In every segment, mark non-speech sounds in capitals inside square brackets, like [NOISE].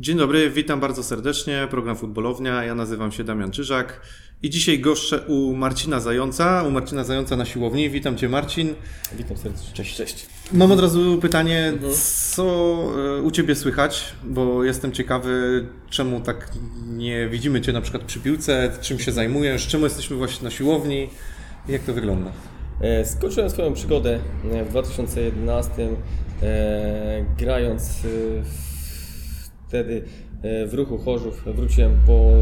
Dzień dobry, witam bardzo serdecznie. Program Futbolownia. Ja nazywam się Damian Czyżak i dzisiaj goszczę u Marcina Zająca, u Marcina Zająca na siłowni. Witam Cię Marcin. Witam serdecznie. Cześć. Cześć. Mam od razu pytanie, co e, u Ciebie słychać, bo jestem ciekawy, czemu tak nie widzimy Cię na przykład przy piłce, czym się zajmujesz, czemu jesteśmy właśnie na siłowni, jak to wygląda? E, Skończyłem swoją przygodę e, w 2011, e, grając e, wtedy e, w ruchu Chorzów. Wróciłem po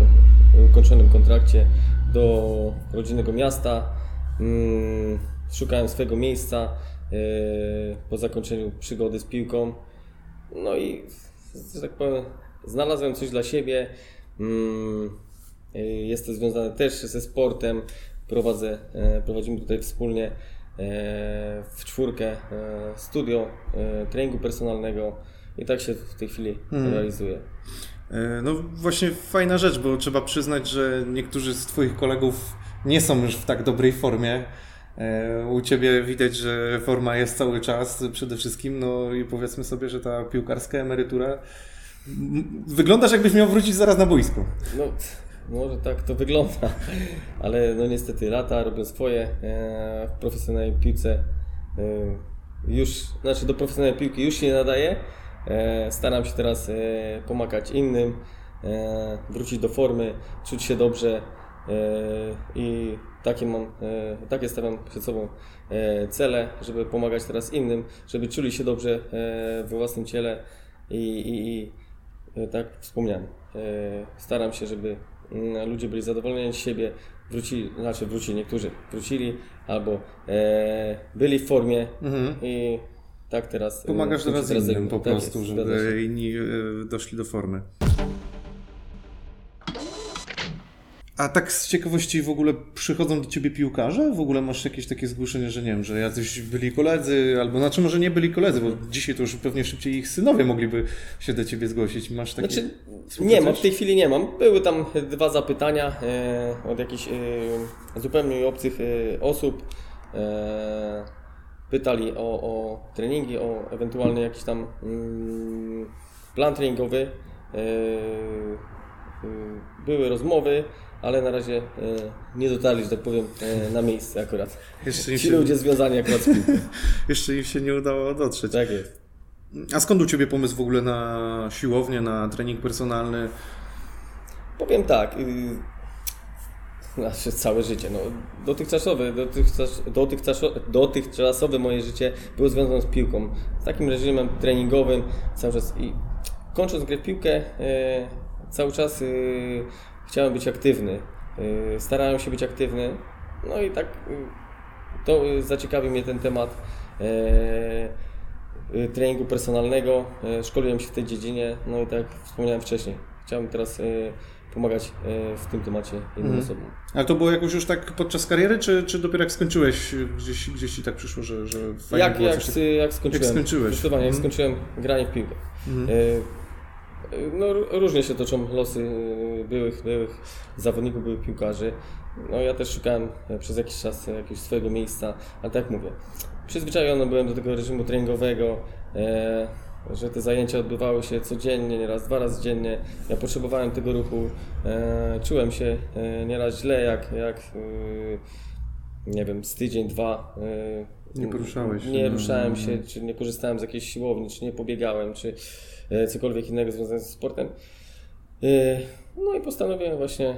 ukończonym kontrakcie do rodzinnego miasta. Mm, Szukałem swojego miejsca e, po zakończeniu przygody z piłką. No i, że tak powiem, znalazłem coś dla siebie. Mm, Jest to związane też ze sportem. Prowadzę, e, prowadzimy tutaj wspólnie w czwórkę studio treningu personalnego i tak się w tej chwili realizuje. E, No właśnie fajna rzecz, bo trzeba przyznać, że niektórzy z Twoich kolegów nie są już w tak dobrej formie. E, U Ciebie widać, że forma jest cały czas przede wszystkim, no i powiedzmy sobie, że ta piłkarska emerytura wyglądasz jakbyś miał wrócić zaraz na boisko. No, może tak to wygląda, ale no niestety lata robią swoje e, w profesjonalnej piłce. Już, znaczy do profesjonalnej piłki już się nie nadaje. E, staram się teraz e, pomagać innym, e, wrócić do formy, czuć się dobrze i takie mam, takie stawiam przed sobą cele, żeby pomagać teraz innym, żeby czuli się dobrze we własnym ciele i, i, i tak wspomniałem, staram się, żeby mm, ludzie byli zadowoleni z siebie, wrócili, znaczy wrócili, niektórzy wrócili albo byli w formie i tak teraz... e, Pomagasz teraz innym po Tak prostu, jest, zgadza się. żeby inni e, doszli do formy. A tak z ciekawości w ogóle przychodzą do ciebie piłkarze? W ogóle masz jakieś takie zgłoszenie, że nie wiem, że jacyś byli koledzy, albo znaczy może nie byli koledzy, bo dzisiaj to już pewnie szybciej ich synowie mogliby się do ciebie zgłosić. Masz takie... Znaczy, nie mam, w tej chwili nie mam. Były tam dwa zapytania e, od jakichś e, zupełnie obcych e, osób. E, pytali o, o treningi, o ewentualny jakiś tam mm, plan treningowy. E, e, były rozmowy, ale na razie e, nie dotarli, że tak powiem, na miejsce akurat. Jeszcze Ci się, ludzie związani akurat z piłką. [LAUGHS] jeszcze im się nie udało dotrzeć. Tak jest. A skąd u ciebie pomysł w ogóle na siłownię, na trening personalny? Powiem tak. Znaczy całe życie. No, dotychczasowe, dotychczas, dotychczas, dotychczasowe moje życie było związane z piłką. Z takim reżimem treningowym cały czas. I kończąc grę w piłkę, e, cały czas e, chciałem być aktywny. E, starałem się być aktywny. No i tak e, to e, zaciekawił mnie ten temat. E, treningu personalnego, szkoliłem się w tej dziedzinie, no i tak jak wspomniałem wcześniej, chciałem teraz pomagać e, w tym temacie innym osobom. Ale to było jakoś już tak podczas kariery, czy, czy dopiero jak skończyłeś, gdzieś, gdzieś ci tak przyszło, że, że fajnie Jak, było jak, coś jak, jak skończyłem? Jak skończyłeś. Zdecydowanie, jak Mhm. skończyłem granie w piłkę. E, e, No, różnie się toczą losy byłych, byłych zawodników, byłych piłkarzy. No ja też szukałem przez jakiś czas jakiegoś swojego miejsca, ale tak jak mówię, przyzwyczajony byłem do tego reżimu treningowego, e, że te zajęcia odbywały się codziennie, nieraz dwa razy dziennie. Ja potrzebowałem tego ruchu, e, czułem się e, nieraz źle, jak, jak e, nie wiem, z tydzień, dwa. e, Nie poruszałeś się, Nie ruszałem się, czy nie korzystałem z jakiejś siłowni, czy nie pobiegałem, czy e, cokolwiek innego związane ze sportem. E, No i postanowiłem właśnie,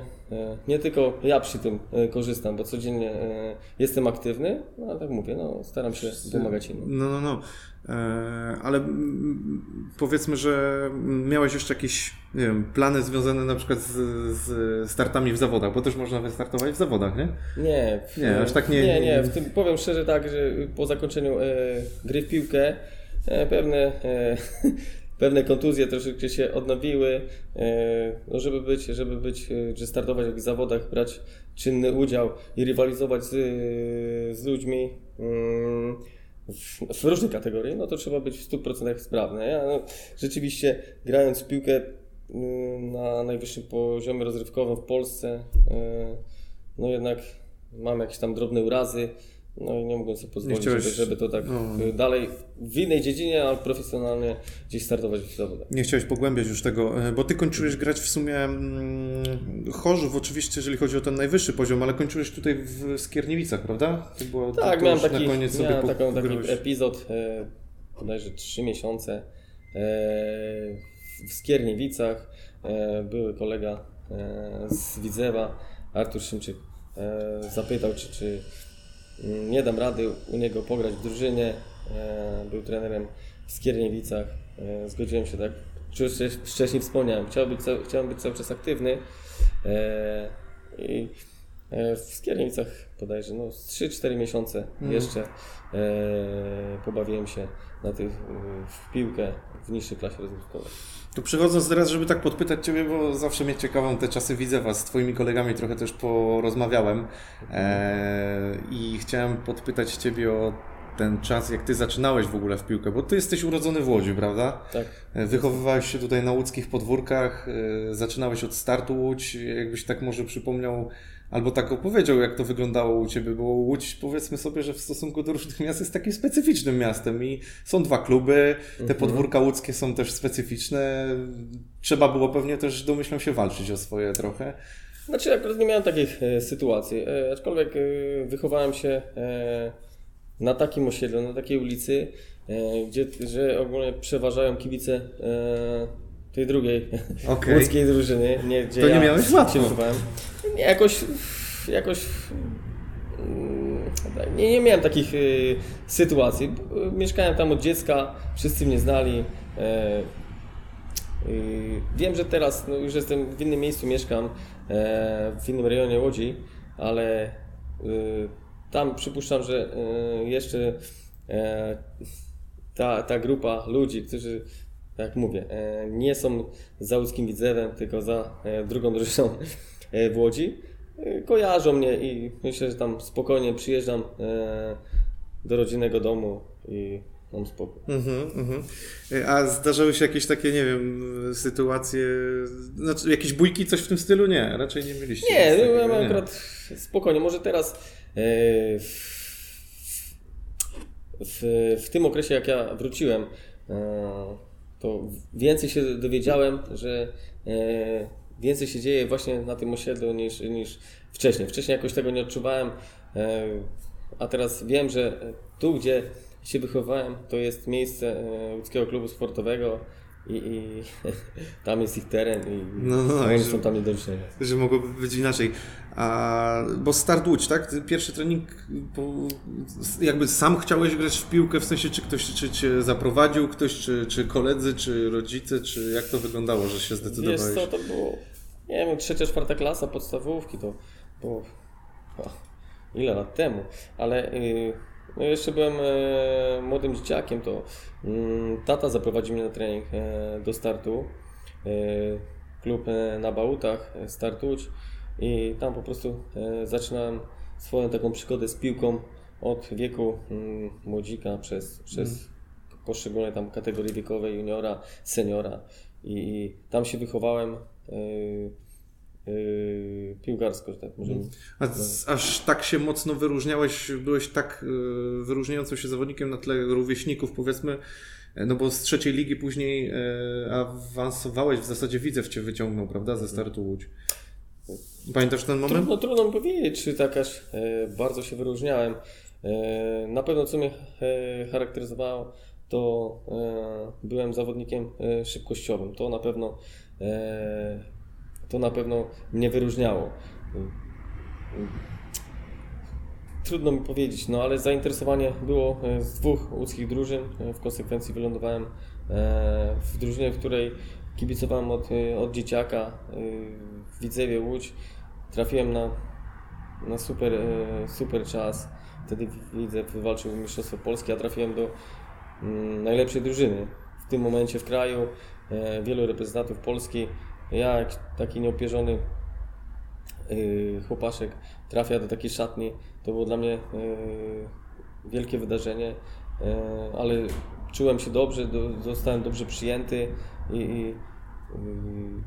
nie tylko ja przy tym e, korzystam, bo codziennie e, jestem aktywny, no ale tak mówię, no staram się pomagać innym. No, no, no. E, ale mm, powiedzmy, że miałeś jeszcze jakieś nie wiem, plany związane na przykład z, z startami w zawodach, bo też można wystartować w zawodach, nie? Nie, w, Nie, aż tak nie- Nie, nie, w tym powiem szczerze tak, że po zakończeniu e, gry w piłkę e, pewne, e, [LAUGHS] pewne kontuzje troszeczkę się odnowiły. E, no żeby być, żeby być, e, czy startować w zawodach, brać czynny udział i rywalizować z, z ludźmi. mm, w, w różnych kategorii, no to trzeba być w 100% sprawny. Ja no, rzeczywiście grając w piłkę mm, na najwyższym poziomie rozrywkowym w Polsce, e, no jednak mam jakieś tam drobne urazy, No i nie mogłem sobie pozwolić, chciałeś- żeby, żeby to tak no. y, dalej w innej dziedzinie, ale profesjonalnie gdzieś startować w zawodach. Nie chciałeś pogłębiać już tego, e, bo ty kończyłeś grać w sumie mm, Chorzów, oczywiście, jeżeli chodzi o ten najwyższy poziom, ale kończyłeś tutaj w Skierniewicach, prawda? To było, to, Tak, to miałem taki, na koniec miałem sobie taką, taki epizod, e, bodajże 3 miesiące e, w Skierniewicach. E, były kolega e, z Widzewa, Artur Szymczyk, zapytał, czy, czy nie dam rady u niego pograć w drużynie. E, był trenerem w Skierniewicach. E, zgodziłem się tak. Już wcześ- wcześniej wspomniałem, chciałem być, ca- chciałem być cały czas aktywny. E, I w Skierniewicach bodajże no, z 3-4 miesiące jeszcze e, pobawiłem się na tych, e, w piłkę w niższej klasie rozgrywkowej. To przychodząc teraz, żeby tak podpytać Ciebie, bo zawsze mnie ciekawą te czasy widzę Was, z Twoimi kolegami trochę też porozmawiałem e, i chciałem podpytać Ciebie o ten czas, jak Ty zaczynałeś w ogóle w piłkę, bo Ty jesteś urodzony w Łodzi, prawda? Tak. Wychowywałeś się tutaj na łódzkich podwórkach, e, zaczynałeś od startu Łódź, jakbyś tak może przypomniał, albo tak opowiedział, jak to wyglądało u Ciebie, bo Łódź, powiedzmy sobie, że w stosunku do różnych miast jest takim specyficznym miastem i są dwa kluby, te podwórka łódzkie są też specyficzne, trzeba było pewnie też, domyślam się, walczyć o swoje trochę. Znaczy akurat nie miałem takich e, sytuacji, e, aczkolwiek e, wychowałem się na takim osiedlu, na takiej ulicy, e, gdzie że ogólnie przeważają kibice e, tej drugiej [LAUGHS] Okej. łódzkiej drużyny, nie, gdzie To nie ja miałeś łatwo. Nie, jakoś, jakoś mm, nie, nie miałem takich e, sytuacji. Mieszkałem tam od dziecka, wszyscy mnie znali. e, Wiem, że teraz no, już jestem w innym miejscu, mieszkam e, w innym rejonie Łodzi, ale y, tam przypuszczam, że y, jeszcze e, ta, ta grupa ludzi, którzy, tak jak mówię, e, nie są za łódzkim Widzewem, tylko za e, drugą drużyną e, w Łodzi, e, kojarzą mnie i myślę, że tam spokojnie przyjeżdżam e, do rodzinnego domu i mam spokój. Mhm, mhm. E, A zdarzały się jakieś takie, nie wiem, sytuacje, znaczy jakieś bójki, coś w tym stylu? Nie, raczej nie mieliście. Nie, no, ja mam akurat spokojnie. Może teraz e, w, w, w tym okresie, jak ja wróciłem, e, to więcej się dowiedziałem, że e, więcej się dzieje właśnie na tym osiedlu niż, niż wcześniej. Wcześniej jakoś tego nie odczuwałem, e, a teraz wiem, że tu, gdzie się wychowałem, to jest miejsce e, łódzkiego klubu sportowego i, i [LAUGHS] tam jest ich teren i No, no, no, oni są tam nie do ruszenia. Że mogłoby być inaczej. A, bo Start Łódź, tak? Pierwszy trening, jakby sam chciałeś grać w piłkę, w sensie czy ktoś czy cię zaprowadził, ktoś, czy, czy koledzy, czy rodzice, czy jak to wyglądało, że się Wiesz zdecydowałeś? co, to było, nie wiem, trzecia, czwarta klasa podstawówki, to było o, ile lat temu, ale y, no jeszcze byłem e, młodym dzieciakiem, to mm, tata zaprowadził mnie na trening e, do startu, e, klub e, na Bałutach, e, Start Łódź. I tam po prostu e, zaczynałem swoją taką przygodę z piłką od wieku mm, młodzika przez, przez poszczególne tam kategorie wiekowe, juniora, seniora. I, i tam się wychowałem yy, yy, piłkarsko, że tak możemy. A z, aż tak się mocno wyróżniałeś, byłeś tak y, wyróżniającym się zawodnikiem na tle rówieśników, powiedzmy, no bo z trzeciej ligi później e, awansowałeś, w zasadzie Widzew cię wyciągnął, prawda, ze startu Łódź. Pamiętasz ten moment? Trudno, trudno mi powiedzieć, czy tak aż e, bardzo się wyróżniałem. E, na pewno co mnie e, charakteryzowało, to byłem zawodnikiem szybkościowym. To na pewno to na pewno mnie wyróżniało. Trudno mi powiedzieć, no ale zainteresowanie było e, z dwóch łódzkich drużyn. W konsekwencji wylądowałem e, w drużynie, w której kibicowałem od, e, od dzieciaka w Widzewie Łódź. Trafiłem na, na super, super czas. Wtedy Widzew wywalczył Mistrzostwo Polskie, a trafiłem do mm, najlepszej drużyny w tym momencie w kraju. Wielu reprezentantów Polski. Ja, jak taki nieopierzony yy, chłopaszek trafia do takiej szatni, to było dla mnie yy, wielkie wydarzenie, yy, ale czułem się dobrze, do, zostałem dobrze przyjęty i, i,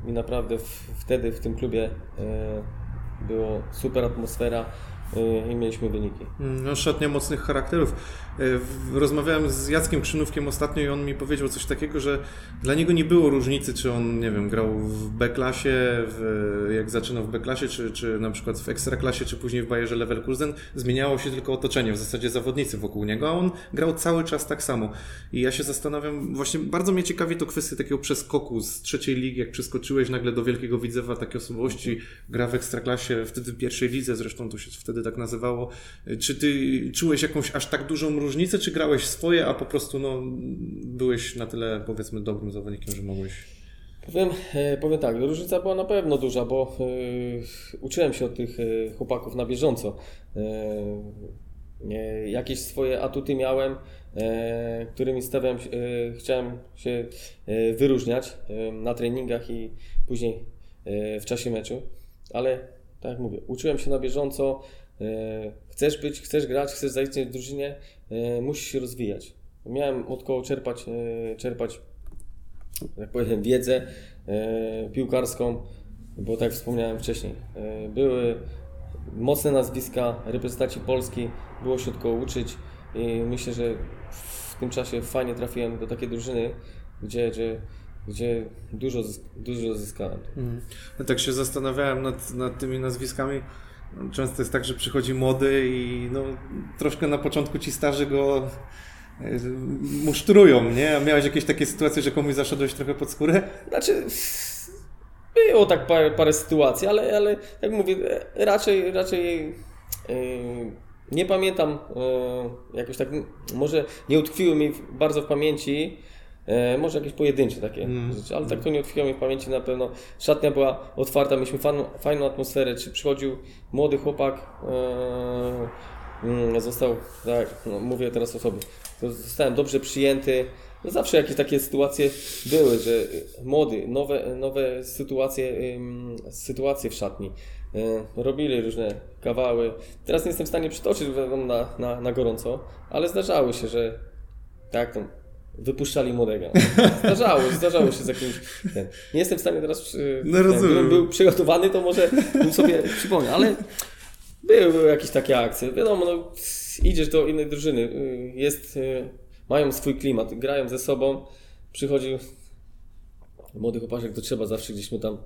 i naprawdę w, wtedy w tym klubie było super atmosfera i mieliśmy wyniki. No, szatnia mocnych charakterów. E, rozmawiałem z Jackiem Krzynówkiem ostatnio i on mi powiedział coś takiego, że dla niego nie było różnicy, czy on, nie wiem, grał w B-klasie, w, jak zaczynał w B-klasie, czy, czy na przykład w Ekstraklasie, czy później w Bayerze Leverkusen. Zmieniało się tylko otoczenie, w zasadzie zawodnicy wokół niego, a on grał cały czas tak samo. I ja się zastanawiam, właśnie bardzo mnie ciekawi to kwestia takiego przeskoku z trzeciej ligi, jak przeskoczyłeś nagle do Wielkiego Widzewa, takie osobowości, gra w Ekstraklasie, wtedy w pierwszej lidze, zresztą to się wtedy tak nazywało. Czy ty czułeś jakąś aż tak dużą różnicę, czy grałeś swoje, a po prostu no, byłeś na tyle, powiedzmy, dobrym zawodnikiem, że mogłeś... Powiem, e, powiem tak, różnica była na pewno duża, bo y, uczyłem się od tych y, chłopaków na bieżąco. Jakieś swoje atuty miałem, którymi stawiam, chciałem się wyróżniać na treningach i później w czasie meczu, ale tak jak mówię, uczyłem się na bieżąco, chcesz być, chcesz grać, chcesz zaistnieć w drużynie, musisz się rozwijać. Miałem od kogo czerpać, czerpać jak powiem, wiedzę piłkarską, bo tak wspomniałem wcześniej, były mocne nazwiska reprezentacji Polski, było się od kogo uczyć i myślę, że w tym czasie fajnie trafiłem do takiej drużyny, gdzie, gdzie, gdzie dużo, dużo zyskałem. Mhm. Ja tak się zastanawiałem nad, nad tymi nazwiskami. Często jest tak, że przychodzi młody i no, troszkę na początku ci starzy go e, musztrują, nie? A miałeś jakieś takie sytuacje, że komuś zaszedłeś trochę pod skórę? Znaczy, było tak parę, parę sytuacji, ale, ale jak mówię, raczej, raczej yy, nie pamiętam yy, jakoś tak, może nie utkwiły mi bardzo w pamięci, yy, może jakieś pojedyncze takie mm. rzeczy, ale tak to nie utkwiło mi w pamięci na pewno. Szatnia była otwarta, mieliśmy fajną, fajną atmosferę, czy przychodził młody chłopak, mm, został, tak, no, mówię teraz o sobie, zostałem dobrze przyjęty, no zawsze jakieś takie sytuacje były, że młody, nowe, nowe sytuacje, sytuacje w szatni. E, robili różne kawały. Teraz nie jestem w stanie przytoczyć na, na, na gorąco, ale zdarzały się, że tak, wypuszczali młodego. Zdarzało się, zdarzało się z jakimś... Ten. Nie jestem w stanie teraz... No ten, gdybym był przygotowany, to może bym sobie przypomniał, ale były, były jakieś takie akcje. Wiadomo, no, idziesz do innej drużyny, y, jest y, mają swój klimat, grają ze sobą. Przychodził młody chłopaczek, to trzeba zawsze gdzieś mu tam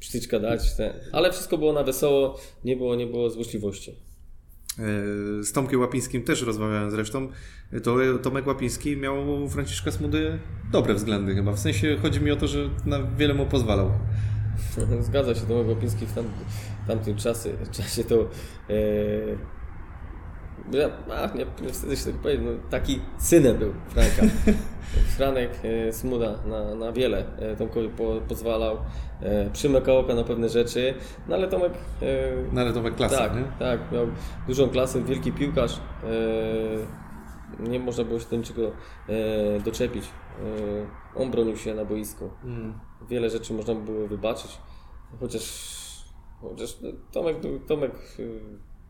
przytyczka dać. Te. Ale wszystko było na wesoło, nie było, nie było złośliwości. E, z Tomkiem Łapińskim też rozmawiałem zresztą. To Tomek Łapiński miał Franciszka Smudy dobre względy chyba. W sensie chodzi mi o to, że na wiele mu pozwalał. [LAUGHS] Zgadza się, Tomek Łapiński w, w tamtym czasie, czasie to e, ja, a, nie, nie wstydzę się tego powiedzieć, no, taki synem był Franka. [LAUGHS] Franek e, Smuda na, na wiele e, Tomkowi po, pozwalał, e, przymykał oka na pewne rzeczy, no ale Tomek... E, no ale Tomek klasy, tak, nie? Tak, miał dużą klasę, wielki piłkarz, e, nie można było się do niczego e, doczepić. E, on bronił się na boisku. Mm. Wiele rzeczy można było wybaczyć, chociaż, chociaż no, Tomek, Tomek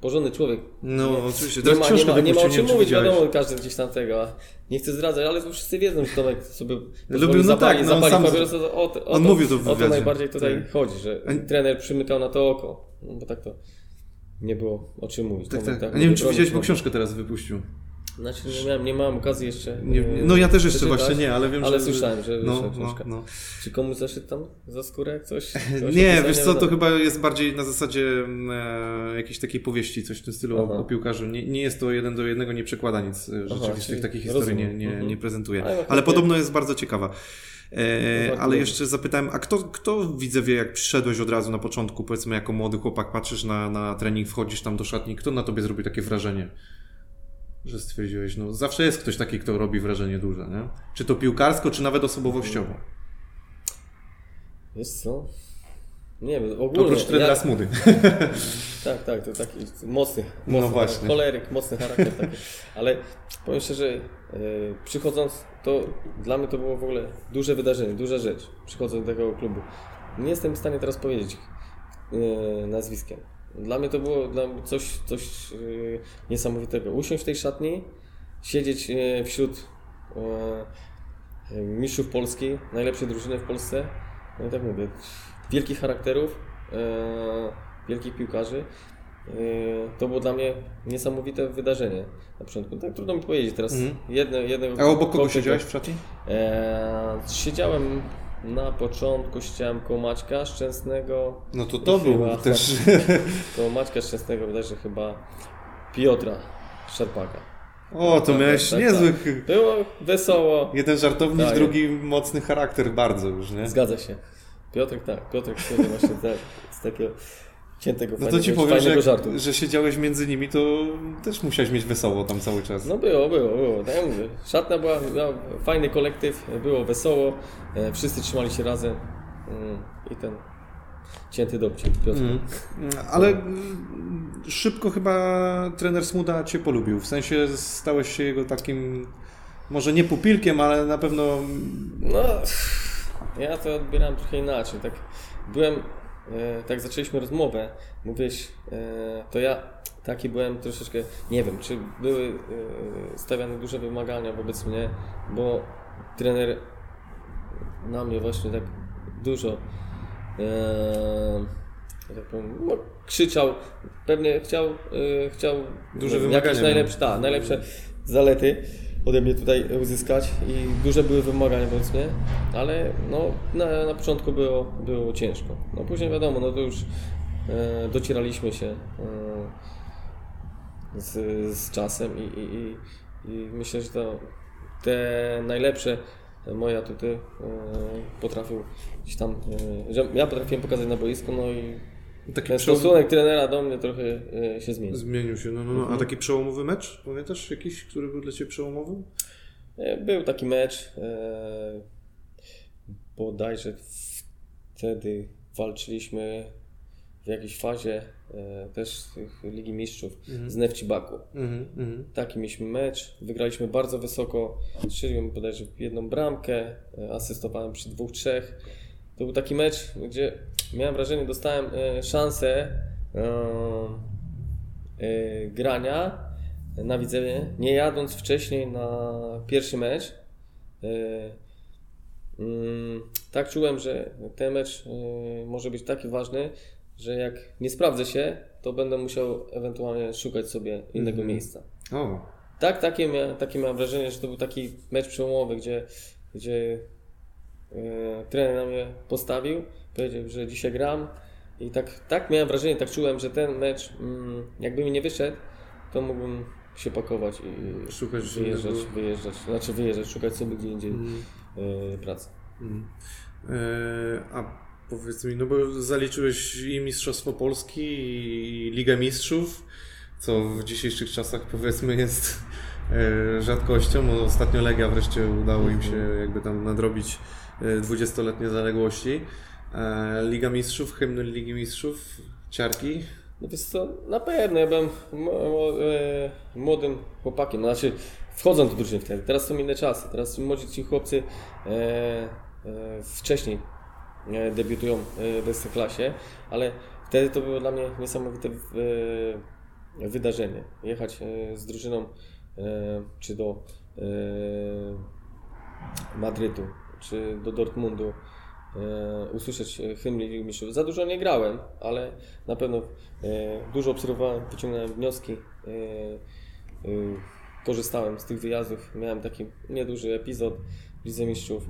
porządny człowiek. No, nie, oczywiście. Nie ma, nie ma, nie ma o czym mówić, wiadomo, każdy gdzieś tam tego. Nie chcę zdradzać, ale to wszyscy wiedzą, że Tomek sobie Lubił, no zapali, tak, no zapali sam, papierosa, o, o, on to, mówił to w O to najbardziej tutaj tak. chodzi, że trener przymykał na to oko. No bo tak to nie było o czym mówić. Tak, tak. tak. A nie wiem, czy widziałeś, bo książkę teraz wypuścił. Znaczy, nie miałem, nie miałem okazji jeszcze. Nie, no ja też jeszcze właśnie nie, ale wiem, ale że. Ale słyszałem, że no, no, no. Czy komuś zaszedł tam za skórę coś? [LAUGHS] coś nie, wiesz co, to chyba jest bardziej na zasadzie e, jakiejś takiej powieści, coś w tym stylu o, o piłkarzu. Nie, nie jest to jeden do jednego, nie przekłada nic e, rzeczywistych takich historii, nie, nie, mhm. nie prezentuje. Ale, ale podobno jest bardzo ciekawa. E, ale jeszcze zapytałem, a kto, kto widzę wie, jak przyszedłeś od razu na początku, powiedzmy jako młody chłopak, patrzysz na, na trening, wchodzisz tam do szatni, kto na tobie zrobił takie wrażenie? Że stwierdziłeś, no zawsze jest ktoś taki, kto robi wrażenie duże, nie? Czy to piłkarsko, czy nawet osobowościowo? Wiesz co? Nie wiem, ogólnie... Oprócz trenera ja... Smudy. [LAUGHS] tak, tak, to taki mocny, mocny no właśnie. choleryk, mocny charakter taki. Ale powiem szczerze, yy, przychodząc, to dla mnie to było w ogóle duże wydarzenie, duża rzecz, przychodząc do tego klubu. Nie jestem w stanie teraz powiedzieć yy, nazwiskiem. Dla mnie to było coś, coś yy, niesamowitego. Usiąść w tej szatni, siedzieć yy, wśród mistrzów Polski, najlepszej drużyny w Polsce. No i tak mówię, wielkich charakterów, yy, wielkich piłkarzy. to było dla mnie niesamowite wydarzenie na początku. Tak trudno mi powiedzieć teraz. Mhm. Jedne, jednego A obok kogo siedziałeś w szatni? E, siedziałem na początku, koło Maćka Szczęsnego. No to to był chyba- też... [LAUGHS] Koło Maćka Szczęsnego się chyba Piotra Szarpaka. O, to Tak, miałeś tak, niezłych... Było wesoło. Jeden żartownik, Tak. drugi mocny charakter bardzo już, nie? Zgadza się. Piotrek tak, Piotrek właśnie tak, z takiego ciętego, No to ci powiem, że, żartu. że siedziałeś między nimi, to też musiałeś mieć wesoło tam cały czas. No było, było, było. Tak jak mówię. Szatna była, była fajny kolektyw, było wesoło, e, wszyscy trzymali się razem mm, i ten cięty dowcip Piotrek. [LAUGHS] Mm. Ale szybko chyba trener Smuda Cię polubił. W sensie stałeś się jego takim, może nie pupilkiem, ale na pewno No, ja to odbieram trochę inaczej. Tak byłem, tak zaczęliśmy rozmowę, mówiłeś, e, to ja taki byłem troszeczkę, nie wiem, czy były e, stawiane duże wymagania wobec mnie, bo trener na mnie właśnie tak dużo e, tak powiem, no, krzyczał, pewnie chciał, e, chciał Duże wymagania jakieś najlepsze, tak, najlepsze zalety ode mnie tutaj uzyskać i duże były wymagania mnie, ale no, na, na początku było, było ciężko. No później wiadomo, no to już e, docieraliśmy się e, z, z czasem i, i, i, i myślę, że to te najlepsze moje atuty e, potrafił gdzieś tam, e, że ja potrafiłem pokazać na boisku, no i taki ten przełom... stosunek trenera do mnie trochę e, się zmienił. zmienił się. No, no, no. A Mhm. taki przełomowy mecz? Pamiętasz jakiś, który był dla Ciebie przełomowy? E, Był taki mecz, e, bodajże wtedy walczyliśmy w jakiejś fazie e, też tych Ligi Mistrzów z Nefci Baku. Mhm, mhm. Taki mieliśmy mecz, wygraliśmy bardzo wysoko, strzeliłem bodajże jedną bramkę, e, asystowałem przy dwóch, trzech. To był taki mecz, gdzie miałem wrażenie, dostałem e, szansę e, e, grania na widzenie, nie jadąc wcześniej na pierwszy mecz. Mm, tak czułem, że ten mecz może być taki ważny, że jak nie sprawdzę się, to będę musiał ewentualnie szukać sobie innego miejsca. O, Tak, takie, mia, takie miałem wrażenie, że to był taki mecz przełomowy, gdzie, gdzie trener na mnie postawił, powiedział, że dzisiaj gram i tak, tak miałem wrażenie, tak czułem, że ten mecz, mm, jakby mi nie wyszedł, to mógłbym się pakować i Szukać wyjeżdżać, innego- wyjeżdżać, znaczy wyjeżdżać, szukać sobie gdzie indziej Mhm. e, pracy. Mhm. E, a powiedz mi, no bo zaliczyłeś i Mistrzostwo Polski, i Ligę Mistrzów, co w dzisiejszych czasach powiedzmy jest e, rzadkością. Ostatnio Legia wreszcie udało im się jakby tam nadrobić e, 20-letnie zaległości. E, Liga Mistrzów, hymny Ligi Mistrzów, ciarki. No wiesz co, na pewno, ja byłem e, młodym chłopakiem, znaczy wchodząc do drużyny wtedy, teraz są inne czasy, teraz młodzi ci chłopcy e, e, wcześniej e, debiutują w Ekstraklasie, ale wtedy to było dla mnie niesamowite wydarzenie, jechać z drużyną czy do Madrytu, czy do Dortmundu, e, usłyszeć hymn Ligi Mistrzów. Za dużo nie grałem, ale na pewno e, dużo obserwowałem, wyciągnąłem wnioski, e, korzystałem z tych wyjazdów. Miałem taki nieduży epizod w Lidze Mistrzów.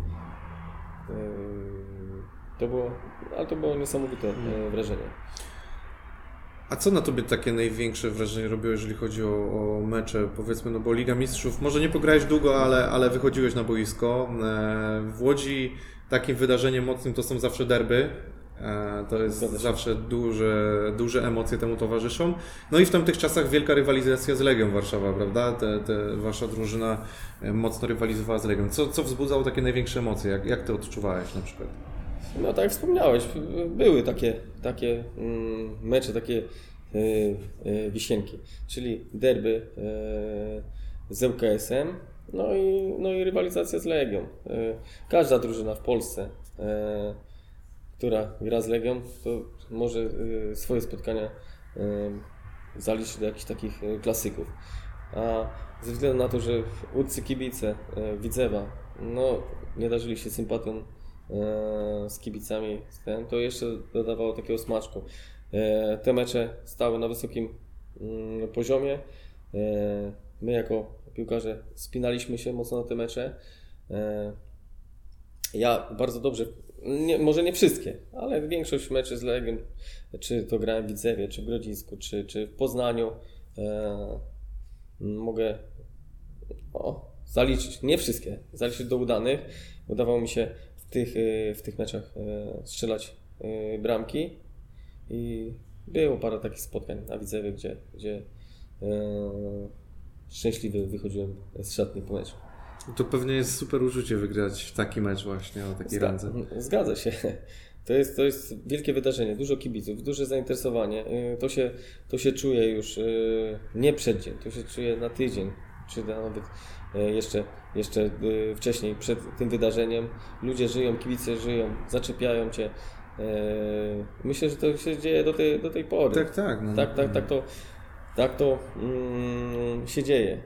To było, ale to było niesamowite e, wrażenie. A co na tobie takie największe wrażenie robiło, jeżeli chodzi o, o mecze? Powiedzmy, no bo Liga Mistrzów, może nie pograłeś długo, ale, ale wychodziłeś na boisko. E, W Łodzi takim wydarzeniem mocnym to są zawsze derby. E, To jest zawsze duże, duże emocje temu towarzyszą. No i w tamtych czasach wielka rywalizacja z Legią Warszawa, prawda? Te, te, wasza drużyna e, mocno rywalizowała z Legią. Co, co wzbudzało takie największe emocje? Jak, jak ty odczuwałeś na przykład? No tak jak wspomniałeś, były takie, takie mm, mecze, takie e, e, wisienki, czyli derby e, z ŁKS-em, no i, no i rywalizacja z Legią. Każda drużyna w Polsce, która gra z Legią, to może swoje spotkania zaliczyć do jakichś takich klasyków. A ze względu na to, że łódcy kibice Widzewa no, nie darzyli się sympatią z kibicami, z ten, to jeszcze dodawało takiego smaczku. e, te mecze stały na wysokim mm, poziomie. E, my jako piłkarze spinaliśmy się mocno na te mecze. E, ja bardzo dobrze, nie, może nie wszystkie, ale większość meczy z Legią, czy to grałem w Widzewie, czy w Grodzisku, czy, czy w Poznaniu, e, mogę o, zaliczyć, nie wszystkie, zaliczyć do udanych. Udawało mi się tych, e, w tych meczach e, strzelać e, bramki i było parę takich spotkań na Widzewie, gdzie, gdzie szczęśliwy wychodziłem z szatni po meczu. To pewnie jest super uczucie wygrać taki mecz właśnie o takiej Zga randze. Zgadza się. [LAUGHS] To jest, to jest wielkie wydarzenie, dużo kibiców, duże zainteresowanie. To się, to się czuje już nie przed dzień, to się czuje na tydzień, czy nawet jeszcze, jeszcze e, wcześniej, przed tym wydarzeniem. Ludzie żyją, kibice żyją, zaczepiają cię. E, myślę, że to się dzieje do tej, do tej pory. Tak, tak. No. Tak, tak, tak to, tak to mm, się dzieje.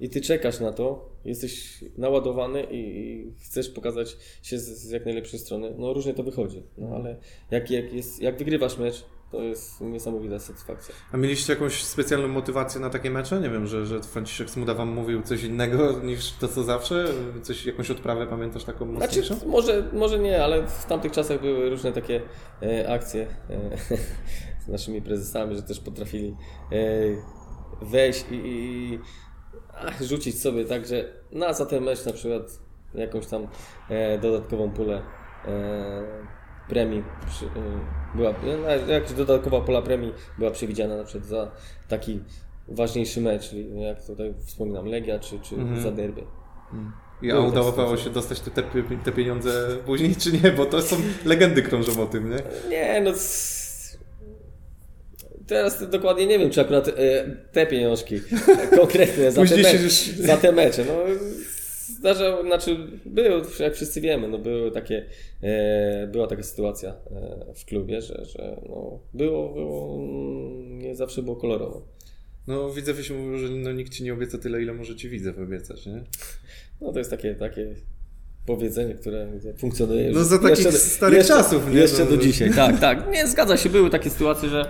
I ty czekasz na to, jesteś naładowany i, chcesz pokazać się z, z, jak najlepszej strony. No różnie to wychodzi, no ale jak, jak, jest, jak wygrywasz mecz, to jest niesamowita satysfakcja. A mieliście jakąś specjalną motywację na takie mecze? Nie wiem, że, że Franciszek Smuda wam mówił coś innego niż to, co zawsze? Coś, jakąś odprawę pamiętasz taką mocniejszą? Znaczy, może, może nie, ale w tamtych czasach były różne takie e, akcje e, [LAUGHS] z naszymi prezesami, że też potrafili e, wejść i, i ach, rzucić sobie tak, że na za ten mecz na przykład jakąś tam e, dodatkową pulę e, premii przy, y, była, no, jakaś dodatkowa pola premii była przewidziana na przykład za taki ważniejszy mecz, czyli jak tutaj wspominam Legia czy, czy mm. za derby. Mm. I a udawało się dostać te, te pieniądze później, czy nie? Bo to są legendy krążą o tym, nie? Nie, no teraz dokładnie nie wiem, czy akurat e, te pieniążki [LAUGHS] konkretnie za, te, mecze, za te mecze. No, zdarzał, znaczy były, jak wszyscy wiemy, no były takie, e, była taka sytuacja e, w klubie, że, że no, było, było, nie zawsze było kolorowo. No widzę, się mówił, że no, nikt ci nie obieca tyle, ile może ci widzę obiecać, nie? No to jest takie, takie powiedzenie, które funkcjonuje. No za takich jeszcze, starych jeszcze, czasów, nie? Jeszcze no, do dzisiaj, tak, tak. Nie, zgadza się, były takie sytuacje, że,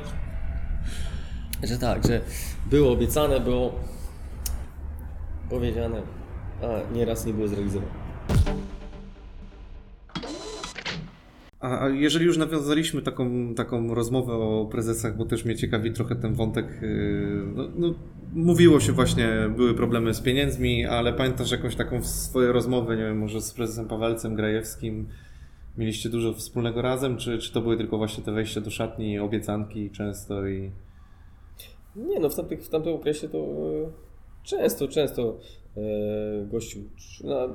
że tak, że było obiecane, było powiedziane, a nieraz nie było zrealizowane. A jeżeli już nawiązaliśmy taką, taką rozmowę o prezesach, bo też mnie ciekawi trochę ten wątek, yy, no, no, mówiło się właśnie, były problemy z pieniędzmi, ale pamiętasz jakąś taką swoją rozmowę, nie wiem, może z prezesem Pawelcem Grajewskim, mieliście dużo wspólnego razem, czy, czy to były tylko właśnie te wejścia do szatni, obiecanki często i... Nie no, w, tamtych, w tamtym okresie to e, często, często E, gościu,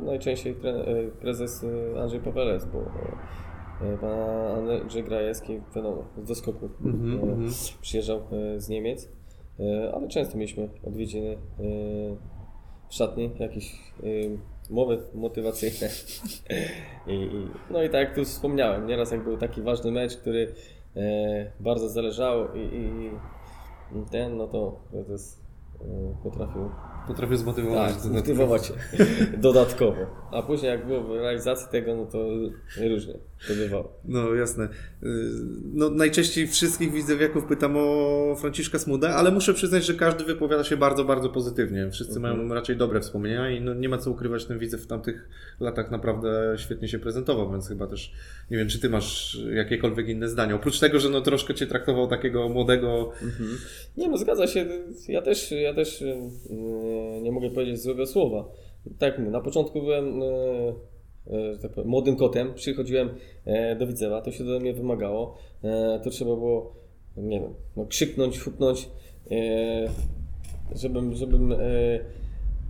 najczęściej e, prezes e, Andrzej Pawelec, bo pan Andrzej Grajewski wiadomo, z doskoku mm -hmm. przyjeżdżał z Niemiec, ale często mieliśmy odwiedziny w szatni, jakieś mowy motywacyjne. [LAUGHS] I, i, no i tak jak tu wspomniałem, nieraz jak był taki ważny mecz, który bardzo zależało i, i ten, no to, jest, potrafił Potrafię zmotywować. Tak, zmotywować [LAUGHS] dodatkowo. A później jak było w realizacji tego, no to różnie to bywało. No jasne. Y, no, najczęściej wszystkich widzowiaków pytam o Franciszka Smuda, ale muszę przyznać, że każdy wypowiada się bardzo, bardzo pozytywnie. Wszyscy mhm. mają raczej dobre wspomnienia i no, nie ma co ukrywać, ten widzew w tamtych latach naprawdę świetnie się prezentował, więc chyba też nie wiem, czy ty masz jakiekolwiek inne zdanie. Oprócz tego, że no troszkę cię traktował takiego młodego. Mhm. Nie no, zgadza się. Ja też, ja też y, nie mogę powiedzieć złego słowa. Tak, na początku byłem y, tak powiem, młodym kotem, przychodziłem e, do Widzewa, to się do mnie wymagało, e, to trzeba było, nie wiem, no, krzyknąć, hupnąć, żebym, żebym,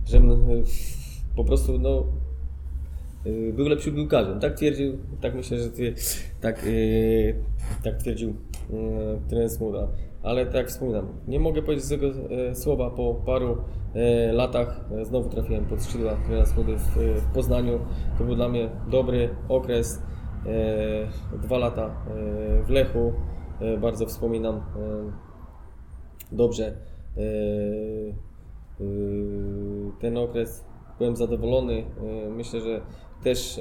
żebym po prostu, no, był lepszym piłkarzem. Tak twierdził, tak myślę, że ty, tak, tak twierdził trener Smuda ale tak jak wspominam, nie mogę powiedzieć złego e, słowa po paru e, latach. E, znowu trafiłem pod skrzydła trenera Schody w, w Poznaniu. To był dla mnie dobry okres. Dwa lata w Lechu. Bardzo wspominam dobrze ten okres. Byłem zadowolony. Myślę, że też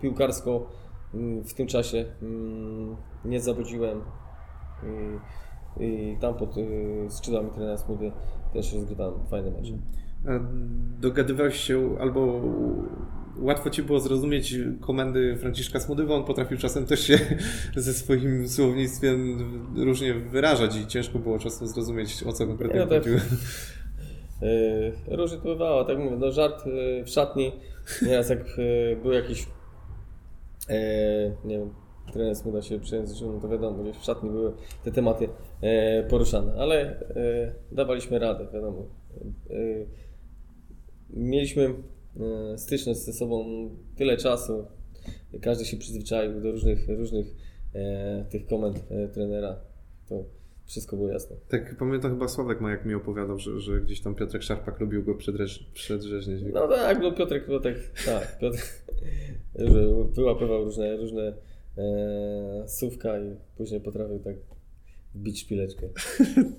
piłkarsko w tym czasie nie zawodziłem i, tam pod y, skrzydłami trenera Smudy też rozgrywałem fajne mecze. Dogadywałeś się albo łatwo Ci było zrozumieć komendy Franciszka Smudy, bo on potrafił czasem też się [LAUGHS] ze swoim słownictwem różnie wyrażać i ciężko było czasem zrozumieć o co konkretnie tak- chodziło. Yy, [LAUGHS] Różnie to bywało, tak mówię, no żart yy, w szatni, nieraz jak yy, był jakiś, nie wiem, trener Smuda się przejęzyczył, no to wiadomo, gdzieś w szatni były te tematy yy, poruszane, ale yy, dawaliśmy radę, wiadomo. Yy, Mieliśmy yy, styczność ze sobą tyle czasu, każdy się przyzwyczaił do różnych, różnych yy, tych komend yy, trenera, to wszystko było jasne. Tak pamiętam chyba Sławek Majak mi opowiadał, że, że gdzieś tam Piotrek Szarpak lubił go przedreż, przedrzeźnieć. No tak, no Piotrek, Piotrek, tak, Piotr [LAUGHS] wyłapywał różne, różne e, słówka i później potrafił tak wbić szpileczkę.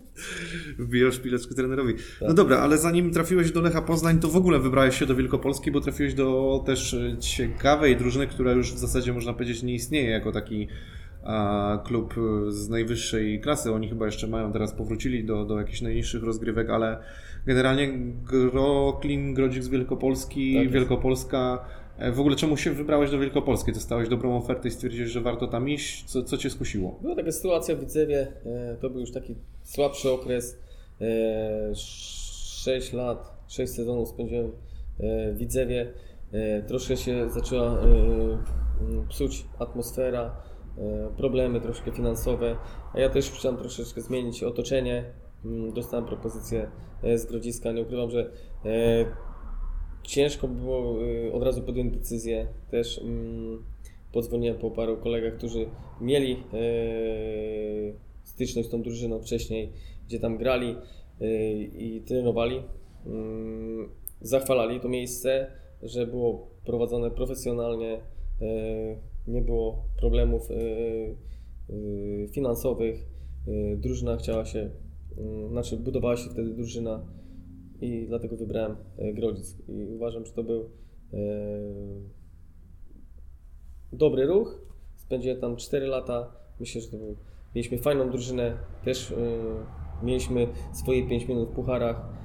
[LAUGHS] Wbijał szpileczkę trenerowi. No dobra, ale zanim trafiłeś do Lecha Poznań, to w ogóle wybrałeś się do Wielkopolski, bo trafiłeś do też e, ciekawej drużyny, która już w zasadzie można powiedzieć nie istnieje jako taki a, klub e, z najwyższej klasy. Oni chyba jeszcze mają, teraz powrócili do, do jakichś najniższych rozgrywek, ale generalnie Groklin, Grodzik z Wielkopolski, Tak. Wielkopolska. E, W ogóle czemu się wybrałeś do Wielkopolski? Dostałeś dobrą ofertę i stwierdziłeś, że warto tam iść? Co, co cię skusiło? Była taka sytuacja w Widzewie, e, to był już taki słabszy okres, e, 6 lat, 6 sezonów spędziłem e, w Widzewie, e, troszkę się zaczęła e, psuć atmosfera, e, problemy troszkę finansowe, a ja też chciałem troszeczkę zmienić otoczenie, Mm, dostałem propozycję e, z Grodziska, nie ukrywam, że e, ciężko było y, od razu podjąć decyzję. Też mm, podzwoniłem po paru kolegach, którzy mieli y, styczność z tą drużyną wcześniej, gdzie tam grali y, i trenowali. Mm, Zachwalali to miejsce, że było prowadzone profesjonalnie, y, nie było problemów y, finansowych. Drużyna chciała się, znaczy budowała się wtedy drużyna i dlatego wybrałem e, Grodzisk i uważam, że to był e, dobry ruch. Spędziłem tam 4 lata. Myślę, że to był, mieliśmy fajną drużynę, też e, mieliśmy swoje 5 minut w pucharach.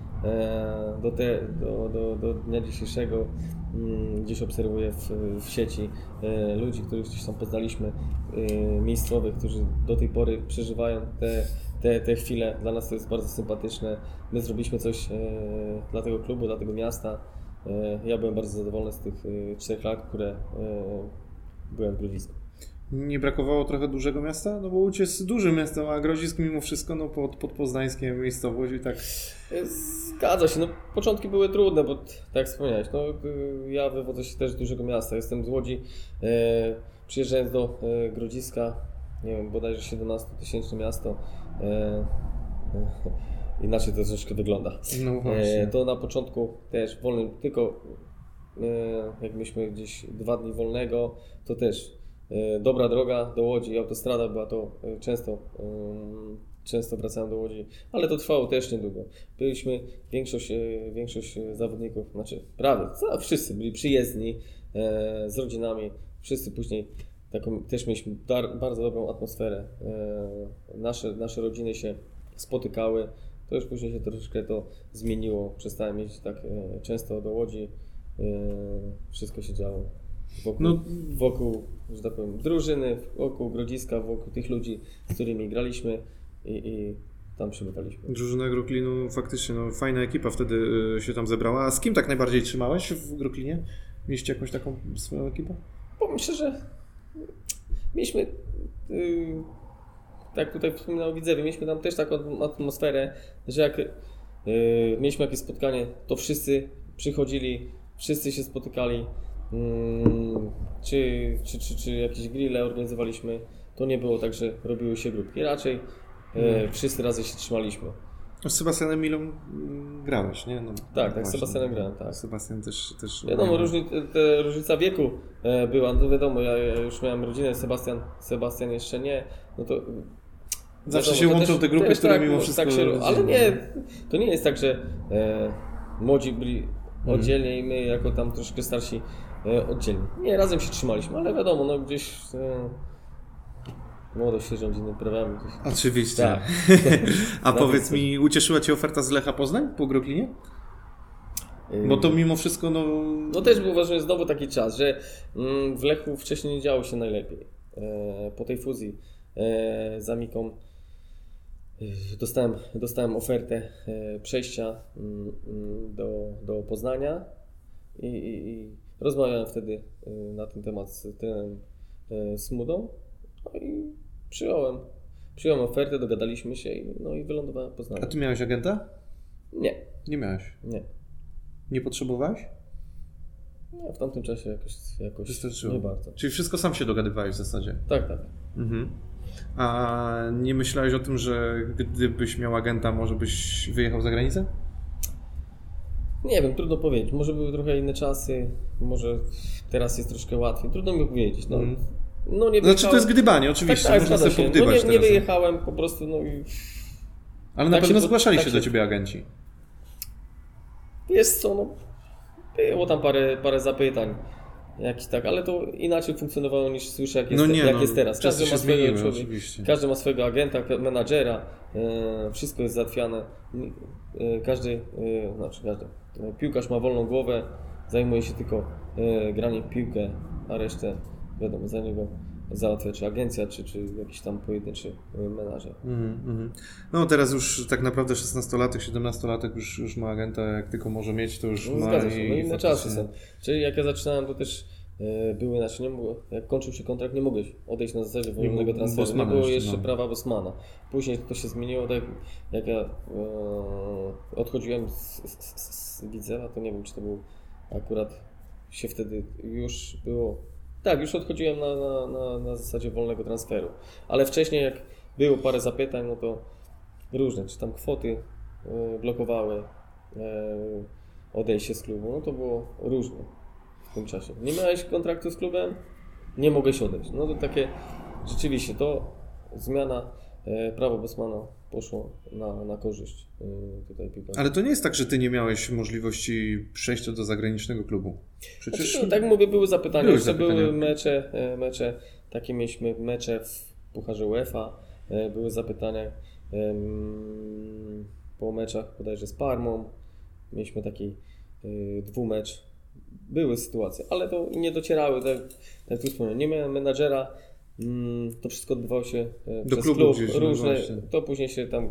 Do, te, do, do, do dnia dzisiejszego mm, gdzieś obserwuję w, w sieci e, ludzi, których gdzieś tam poznaliśmy, e, miejscowych, którzy do tej pory przeżywają te, te, te chwile. Dla nas to jest bardzo sympatyczne. My zrobiliśmy coś e, dla tego klubu, dla tego miasta. E, ja byłem bardzo zadowolony z tych e, czterech lat, które byłem w Grodzisku. Nie brakowało trochę dużego miasta? No bo Łódź jest dużym miastem, a Grodzisk mimo wszystko no, pod, pod poznańskie miejscowość i tak... Zgadza się, no początki były trudne, bo tak jak wspomniałeś, no ja wywodzę się też z dużego miasta, jestem z Łodzi, przyjeżdżając do Grodziska, nie wiem, bodajże 17 tysięczne miasto, [LAUGHS] inaczej to troszeczkę wygląda. No E, właśnie. to na początku też wolnym, tylko e, jak mieliśmy gdzieś dwa dni wolnego, to też e, dobra droga do Łodzi, autostrada była to e, często, często wracałem do Łodzi, ale to trwało też niedługo. Byliśmy, większość, e, większość e, zawodników, znaczy prawie, wszyscy byli przyjezdni e, z rodzinami, wszyscy później taką, też mieliśmy dar, bardzo dobrą atmosferę. E, nasze, nasze rodziny się spotykały. To już później się troszeczkę to zmieniło. Przestałem jeździć tak e, często do Łodzi. E, wszystko się działo wokół, No- wokół, że tak powiem, drużyny, wokół Grodziska, wokół tych ludzi, z którymi graliśmy i, i tam przybywaliśmy. Drużyna Groklinu faktycznie no, fajna ekipa wtedy się tam zebrała. A z kim tak najbardziej trzymałeś w Groklinie? Mieliście jakąś taką swoją ekipę? Powiem szczerze, mieliśmy, yy, tak tutaj wspominał Widzewie, mieliśmy tam też taką atmosferę, że jak yy, mieliśmy jakieś spotkanie, to wszyscy przychodzili, wszyscy się spotykali, mm, czy, czy, czy, czy jakieś grille organizowaliśmy, to nie było tak, że robiły się grupki, raczej yy, wszyscy razem się trzymaliśmy. Z Sebastianem Milą mm, grałeś, nie? No, tak, z właśnie. Sebastianem grałem, tak. Sebastian też... też Wiadomo, różni, te, różnica wieku e, była, no wiadomo, ja, już miałem rodzinę, Sebastian, Sebastian jeszcze nie, no to... Zawsze wiadomo, się łączą też- te grupy, też które tak, mimo no, wszystko... Tak się, ale nie, to nie jest tak, że e, młodzi byli Mhm. oddzielnie i my jako tam troszkę starsi e, oddzielnie. Nie, razem się trzymaliśmy, ale wiadomo, no gdzieś e, Młodość się rządzi prawami. Oczywiście. Tak. [LAUGHS] A powiedz mi, ucieszyła Cię oferta z Lecha Poznań po Groklinie? Bo to mimo wszystko, no... No też był uważam, że znowu taki czas, że mm, w Lechu wcześniej nie działo się najlepiej. E, po tej fuzji e, z Amiką e, dostałem, dostałem ofertę przejścia mm, mm, do, do Poznania i, i, i rozmawiałem wtedy na ten temat z trenerem Smudą no i przyjąłem. Przyjąłem ofertę, dogadaliśmy się i, no i wylądowałem w A Poznaniu. Ty miałeś agenta? Nie, Nie miałeś. nie. Nie potrzebowałeś? nie. W tamtym czasie jakoś, jakoś Wystarczyło. nie bardzo. Czyli wszystko sam się dogadywałeś w zasadzie. Tak, tak. Mhm. A nie myślałeś o tym, że gdybyś miał agenta, może byś wyjechał za granicę? Nie wiem, trudno powiedzieć. Może były trochę inne czasy, może teraz jest troszkę łatwiej. Trudno mi powiedzieć. No, Mhm. No nie Znaczy to jest gdybanie, oczywiście, tak, tak, można sobie się. No pogdybać nie, nie wyjechałem po prostu, no i Ale na tak się pewno po- zgłaszali tak się się- do ciebie agenci. jest co, no było tam parę, parę zapytań. Jakiś tak, ale to inaczej funkcjonowało niż słyszę jak jest, No nie, jak no, jest teraz. Każdy się ma swojego człowieka, każdy ma swojego agenta, menadżera, e, wszystko jest załatwiane. E, każdy, e, znaczy każdy, piłkarz ma wolną głowę, zajmuje się tylko e, graniem w piłkę, a resztę wiadomo, za niego załatwia czy agencja, czy, czy jakiś tam pojedynczy e, menadżer. Mhm, mhm. No teraz już tak naprawdę 16-latek, 17-latek już, już ma agenta, jak tylko może mieć, to już No, ma zgadza się, no i inne faktycznie- czasy są. Czyli jak ja zaczynałem, to też e, były, znaczy nie jak kończył się kontrakt, nie mogłeś odejść na zasadzie wolnego transferu. Nie Bosmana było jeszcze, no. prawa Bosmana. Później to się zmieniło, tak jak ja e, odchodziłem z, z, z, z Widzewa, to nie wiem, czy to był akurat się wtedy już było. Tak, już odchodziłem na, na, na, na zasadzie wolnego transferu. Ale wcześniej, jak było parę zapytań, no to różne, czy tam kwoty e, blokowały e, odejście z klubu, no to było różnie w tym czasie. Nie miałeś kontraktu z klubem, nie mogłeś odejść. No to takie, rzeczywiście, to zmiana e, prawa Bosmana poszło na, na korzyść e, tutaj piłkarzy. Ale to nie jest tak, że ty nie miałeś możliwości przejścia do zagranicznego klubu. Przecież Znaczy, tak mówię, były zapytania, Były zapytania. były mecze, e, mecze, takie mieliśmy mecze w Pucharze UEFA, e, były zapytania po meczach bodajże z Parmą, mieliśmy taki e, dwumecz, były sytuacje, ale to nie docierały, tak tak tu wspomniałem, nie miałem menadżera, to wszystko odbywało się e, Do przez klubu klub, gdzieś, no różne, właśnie. to później się tam e,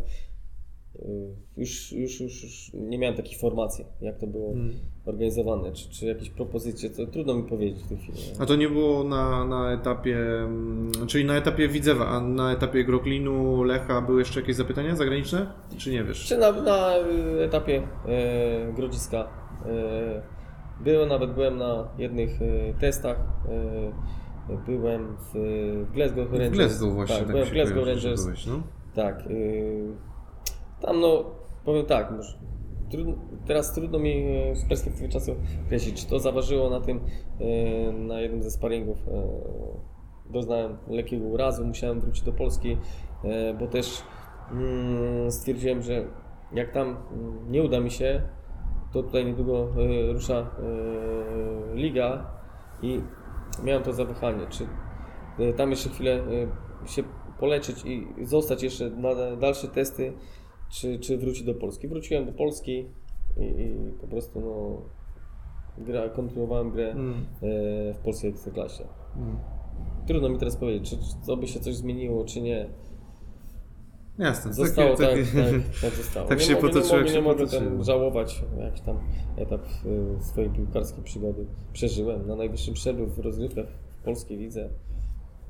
już, już, już, już nie miałem takiej formacji, jak to było Mm. organizowane, czy, czy jakieś propozycje, to trudno mi powiedzieć w tej chwili. A to nie było na, na etapie, mm, czyli na etapie Widzewa, a na etapie Groklinu, Lecha były jeszcze jakieś zapytania zagraniczne? Czy nie wiesz? Czy na, na y, etapie e, Grodziska e, byłem, nawet byłem na jednych e, testach, e, byłem w, w Glasgow W Rangers. Glasgow właśnie, tak, tak, byłem w Glasgow Rangers, byłeś, no. tak. y, tam no, powiem tak, może, trudno, teraz trudno mi e, z perspektywy czasu określić, czy to zaważyło na tym, e, na jednym ze sparingów. e, Doznałem lekkiego urazu, musiałem wrócić do Polski, bo też mm, stwierdziłem, że jak tam mm, nie uda mi się, to tutaj niedługo rusza liga i miałem to zawahanie, czy e, tam jeszcze chwilę e, się poleczyć i zostać jeszcze na dalsze testy, czy, czy wrócić do Polski. Wróciłem do Polski i, i po prostu no, gra, kontynuowałem grę Mm. e, w polskiej ekstraklasie. Mm. Trudno mi teraz powiedzieć, czy, czy to by się coś zmieniło, czy nie. Jasne. Zostało tak, takie- tak, tak zostało. [LAUGHS] tak nie się potoczyło, nie mogę, się nie mogę tam żałować, jakiś tam etap e, swojej piłkarskiej przygody przeżyłem. Na najwyższym szczeblu w rozgrywkach w polskiej lidze.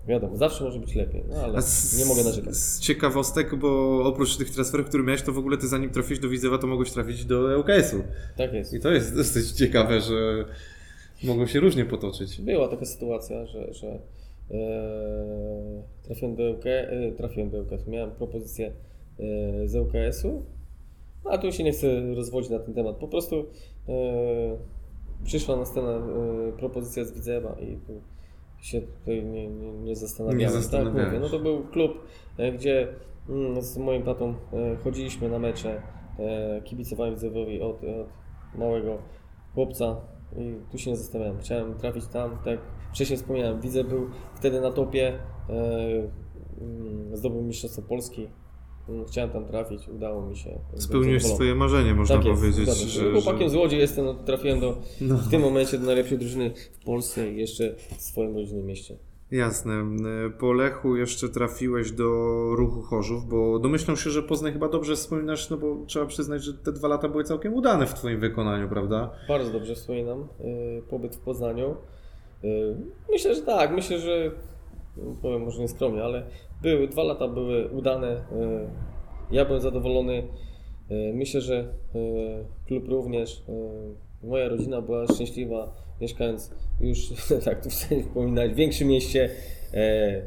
Wiadomo, zawsze może być lepiej, no ale z, nie mogę narzekać. Z ciekawostek, bo oprócz tych transferów, które miałeś, to w ogóle ty zanim trafiłeś do Widzewa, to mogłeś trafić do ŁKS-u. Tak jest. I to jest dosyć ciekawe, że mogą się różnie potoczyć. Była taka sytuacja, że, że e, trafiłem do ŁK, e, trafiłem do ŁKS, miałem propozycję e, z ŁKS-u, a tu się nie chcę rozwodzić na ten temat. Po prostu e, przyszła na scenę e, propozycja z Widzewa i tu się tutaj nie, nie, nie zastanawiałem. Nie tak zastanawiałeś. mówię, no to był klub, e, gdzie mm, z moim tatą chodziliśmy na mecze, kibicowałem Widzewowi od, od małego chłopca i tu się nie zastanawiałem. Chciałem trafić tam, tak wcześniej wspomniałem, Widzew był wtedy na topie, e, mm, zdobył Mistrzostwo Polski. Mm, Chciałem tam trafić, udało mi się. Spełniłeś swoje marzenie, można tak jest, powiedzieć. zgadzam że, Chłopakiem z Łodzi jestem, no, trafiłem do, No. w tym momencie do najlepszej drużyny w Polsce i jeszcze w swoim rodzinnym mieście. Jasne. E, Po Lechu jeszcze trafiłeś do ruchu Chorzów, bo domyślam się, że Poznań chyba dobrze wspominasz, no bo trzeba przyznać, że te dwa lata były całkiem udane w Twoim wykonaniu, prawda? Bardzo dobrze wspominam y, pobyt w Poznaniu. Y, Myślę, że tak, myślę, że no, powiem może nieskromnie, ale były, dwa lata były udane. y, Ja byłem zadowolony. Y, Myślę, że klub również. Moja rodzina była szczęśliwa, mieszkając już, [LAUGHS] tak tu chcę wspominać, w większym mieście. E,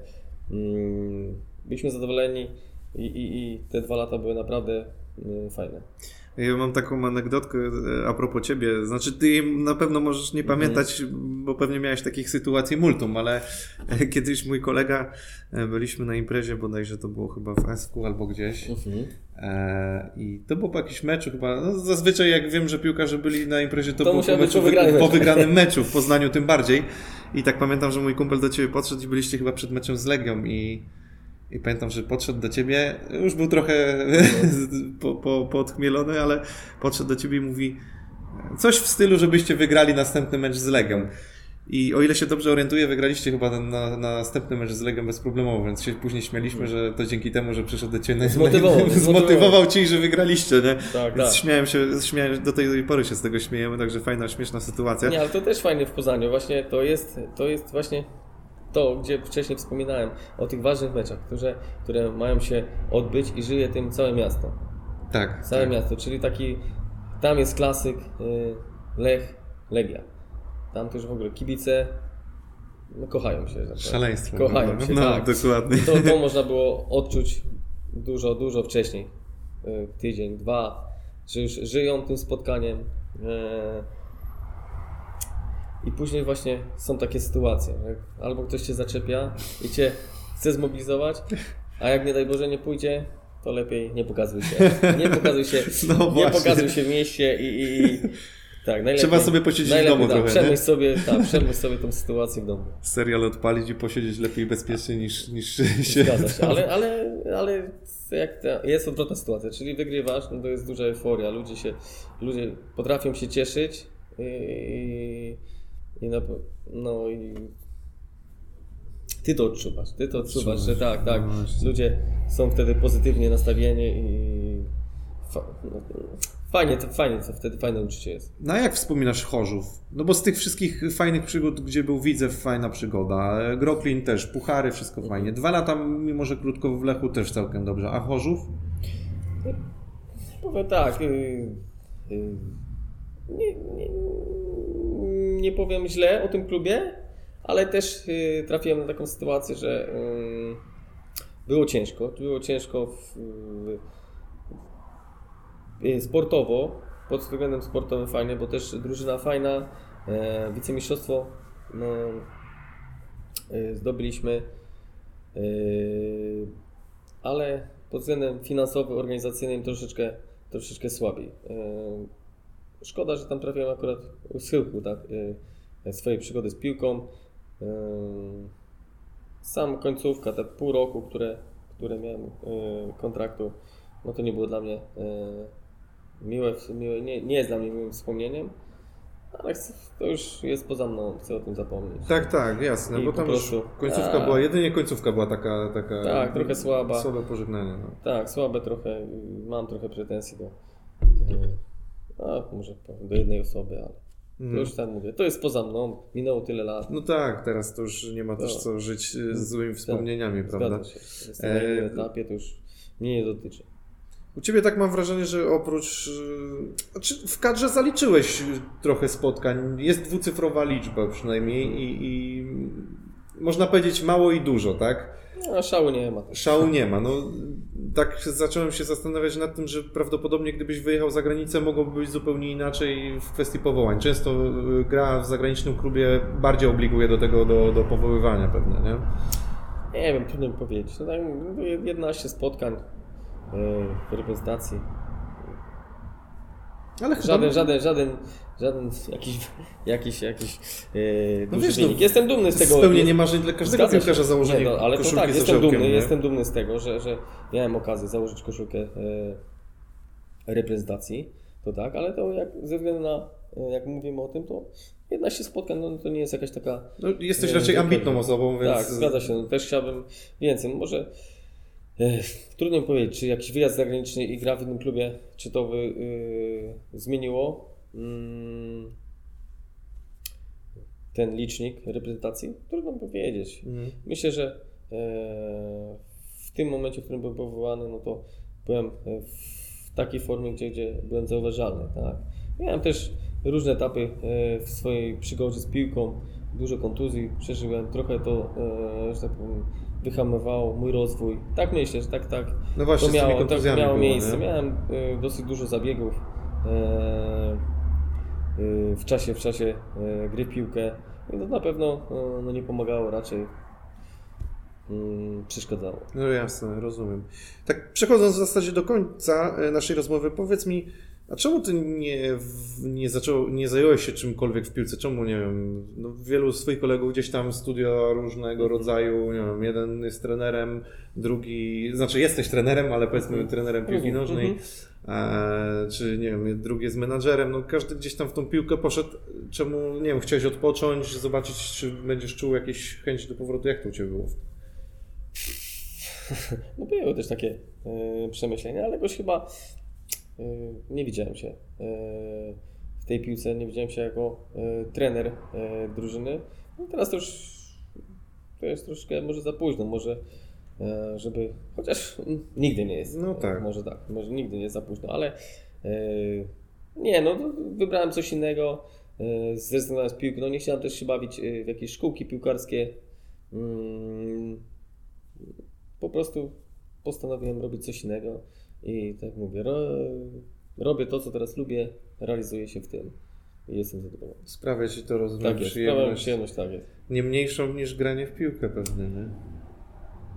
mm, Byliśmy zadowoleni i, i, i te dwa lata były naprawdę fajne. Ja mam taką anegdotkę e, a propos ciebie. Znaczy, ty na pewno możesz nie pamiętać, bo pewnie miałeś takich sytuacji multum, ale [LAUGHS] kiedyś mój kolega, e, byliśmy na imprezie, bodajże to było chyba w SQ albo gdzieś. E, I to było po jakimś meczu chyba. No, zazwyczaj jak wiem, że piłkarze byli na imprezie, to, To było po, być meczu, po wygranym wygranym [LAUGHS] meczu, w Poznaniu tym bardziej. I tak pamiętam, że mój kumpel do ciebie podszedł i byliście chyba przed meczem z Legią i, i pamiętam, że podszedł do ciebie, już był trochę [LAUGHS] po, po, podchmielony, ale podszedł do ciebie i mówi coś w stylu, żebyście wygrali następny mecz z Legią. I o ile się dobrze orientuję, wygraliście chyba na, na, na następny mecz z Legią bezproblemowo, więc się później śmialiśmy, że to dzięki temu, że przyszedł do Ciebie, [LAUGHS] Zmotywował, zmotywował Cię, że wygraliście, nie? Tak, Więc tak. śmiałem się, śmiałem, do tej pory się z tego śmiejemy, także fajna, śmieszna sytuacja. Nie, ale to też fajnie w Poznaniu. Właśnie to jest, to jest właśnie to, gdzie wcześniej wspominałem o tych ważnych meczach, które, które mają się odbyć i żyje tym całe miasto. Tak. Całe tak. miasto, czyli taki, tam jest klasyk y, Lech, Legia. Tam też w ogóle kibice no, kochają się. tak. Szaleństwo. Kochają prawda? się, No, tak. dokładnie. To, to można było odczuć dużo, dużo wcześniej. Y, Tydzień, dwa, że już żyją tym spotkaniem. I później właśnie są takie sytuacje, że albo ktoś cię zaczepia i cię chce zmobilizować, a jak nie daj Boże nie pójdzie, to lepiej nie pokazuj się. Nie pokazuj się, [LAUGHS] No nie pokazuj się w mieście i, i, tak, najlepiej, Trzeba sobie posiedzieć w domu tak, trochę? Przemyśl sobie, tak, przemyśl sobie tą sytuację w domu. Serial odpalić i posiedzieć lepiej bezpiecznie niż, niż się... Zgadza się, ale, ale, ale jak ta, jest odwrotna sytuacja, czyli wygrywasz, no to jest duża euforia, ludzie się, ludzie potrafią się cieszyć i, i na, no i ty to odczuwasz, ty to odczuwasz, że tak, tak, No ludzie są wtedy pozytywnie nastawieni i fa, no, fajnie, to, fajnie, to wtedy fajne uczucie jest. No a jak wspominasz Chorzów? No bo z tych wszystkich fajnych przygód, gdzie był Widzew, fajna przygoda. Groklin też, Puchary, wszystko fajnie. Dwa lata, mimo że krótko w Lechu, też całkiem dobrze. A Chorzów? Powiem tak. Yy, yy, nie, nie, nie powiem źle o tym klubie, ale też yy, trafiłem na taką sytuację, że yy, było ciężko. Było ciężko w, yy, sportowo, pod względem sportowym fajnie, bo też drużyna fajna, e, wicemistrzostwo no, zdobyliśmy, ale pod względem finansowym, organizacyjnym troszeczkę, troszeczkę słabiej. E, Szkoda, że tam trafiłem akurat u schyłku, tak, e, swojej przygody z piłką. E, Sam końcówka, te pół roku, które, które miałem e, kontraktu, no to nie było dla mnie miłe, miłe nie, nie jest dla mnie miłym wspomnieniem, ale to już jest poza mną, chcę o tym zapomnieć. Tak, tak, jasne, I bo tam już prostu- końcówka A. była, jedynie końcówka była taka... taka Tak, trochę słaba. Słabe pożegnanie. No. Tak, słabe trochę, mam trochę pretensji do, e, a może do jednej osoby, ale to Mhm. już tak mówię, to jest poza mną, minęło tyle lat. No tak, teraz to już nie ma też Tak. co żyć e, z złymi wspomnieniami, prawda? Zgadza się, jestem na E, innym etapie, to już mnie nie dotyczy. U Ciebie tak mam wrażenie, że oprócz... e, Znaczy w kadrze zaliczyłeś trochę spotkań. Jest dwucyfrowa liczba przynajmniej i, i można powiedzieć mało i dużo, tak? No, szału nie ma. Szału nie ma. No, tak zacząłem się zastanawiać nad tym, że prawdopodobnie gdybyś wyjechał za granicę, mogłoby być zupełnie inaczej w kwestii powołań. Często y, gra w zagranicznym klubie bardziej obliguje do tego, do, do powoływania pewnie, nie? Nie wiem, trudno mi powiedzieć. No, tak, no, 11 spotkań e, w reprezentacji. Ale chyba... Żaden, żaden, żaden, żaden jakiś, jakiś, jakiś e, duży wiesz, no, wynik. Jestem dumny z tego. Spełnienie marzeń dla każdego piłkarza założenie Nie, no, ale to tak, jestem dumny, nie? jestem dumny z tego, że, że miałem okazję założyć koszulkę e, reprezentacji, to tak, ale to jak, ze względu na, e, jak mówimy o tym, to 11 spotkań, no to nie jest jakaś taka... No, jesteś raczej ambitną osobą, więc... Tak, zgadza się, no, też chciałbym więcej, no, może... Trudno mi powiedzieć, czy jakiś wyjazd zagraniczny i gra w innym klubie, czy to by e, zmieniło mm, ten licznik reprezentacji? Trudno mi powiedzieć. Mhm. Myślę, że e, w tym momencie, w którym byłem powołany, no to byłem e, w takiej formie, gdzie, gdzie byłem zauważalny. Tak? Miałem też różne etapy e, w swojej przygodzie z piłką, dużo kontuzji przeżyłem, trochę to, że tak powiem, wyhamowało mój rozwój. Tak myślę, że tak, tak. No właśnie, to miało, tak miało było, miejsce. nie? Miałem e, dosyć dużo zabiegów e, e, w czasie, w czasie gry w piłkę. I to na pewno no, nie pomagało, raczej mm, przeszkadzało. No jasne, rozumiem. Tak przechodząc w zasadzie do końca naszej rozmowy, powiedz mi, a czemu ty nie, nie, zaczął, nie zająłeś się czymkolwiek w piłce? Czemu, nie wiem, no wielu swoich kolegów gdzieś tam studia różnego rodzaju, nie wiem, jeden jest trenerem, drugi, znaczy jesteś trenerem, ale powiedzmy trenerem piłki Rozumiem, nożnej, e, czy nie wiem, drugi jest menadżerem, no każdy gdzieś tam w tą piłkę poszedł. Czemu, nie wiem, chciałeś odpocząć, zobaczyć, czy będziesz czuł jakieś chęć do powrotu, jak to u Ciebie było? [LAUGHS] No były też takie e, przemyślenia, ale jakoś chyba nie widziałem się e, w tej piłce, nie widziałem się jako e, trener e, drużyny. No teraz to już to jest troszkę może za późno, może e, żeby, chociaż [LAUGHS] nigdy nie jest. No tak. E, Może tak, może nigdy nie jest za późno, ale e, nie, no wybrałem coś innego, e, zrezygnowałem z piłki, no nie chciałem też się bawić e, w jakieś szkółki piłkarskie. Mm, po prostu postanowiłem robić coś innego i tak mówię, ro, robię to, co teraz lubię, realizuję się w tym i jestem zadowolony. Sprawia Ci to, rozumiem, Tak jest, przyjemność. przyjemność, tak jest. Nie mniejszą niż granie w piłkę pewnie, nie?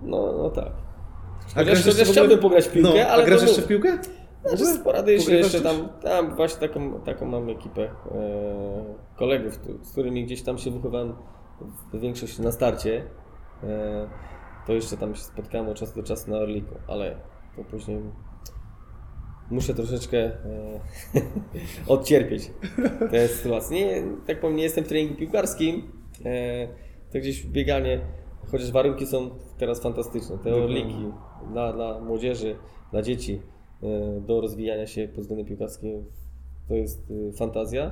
No, no tak. A Chociaż, grasz jeszcze ogóle- chciałbym pograć w piłkę, no, ale a grasz jeszcze w piłkę? Znaczy sporadycznie Pogrywasz jeszcze tam, tam właśnie taką, taką mam ekipę e, kolegów, z którymi gdzieś tam się wychowałem w większości na starcie. E, to jeszcze tam się spotkałem od czasu do czasu na Orliku, ale to później muszę troszeczkę e, [LAUGHS] odcierpieć tę sytuację. Nie, tak powiem, nie jestem w treningu piłkarskim, e, to gdzieś bieganie, chociaż warunki są teraz fantastyczne. Te. Orliki dla, dla młodzieży, dla dzieci e, do rozwijania się pod względem piłkarskim to jest fantazja.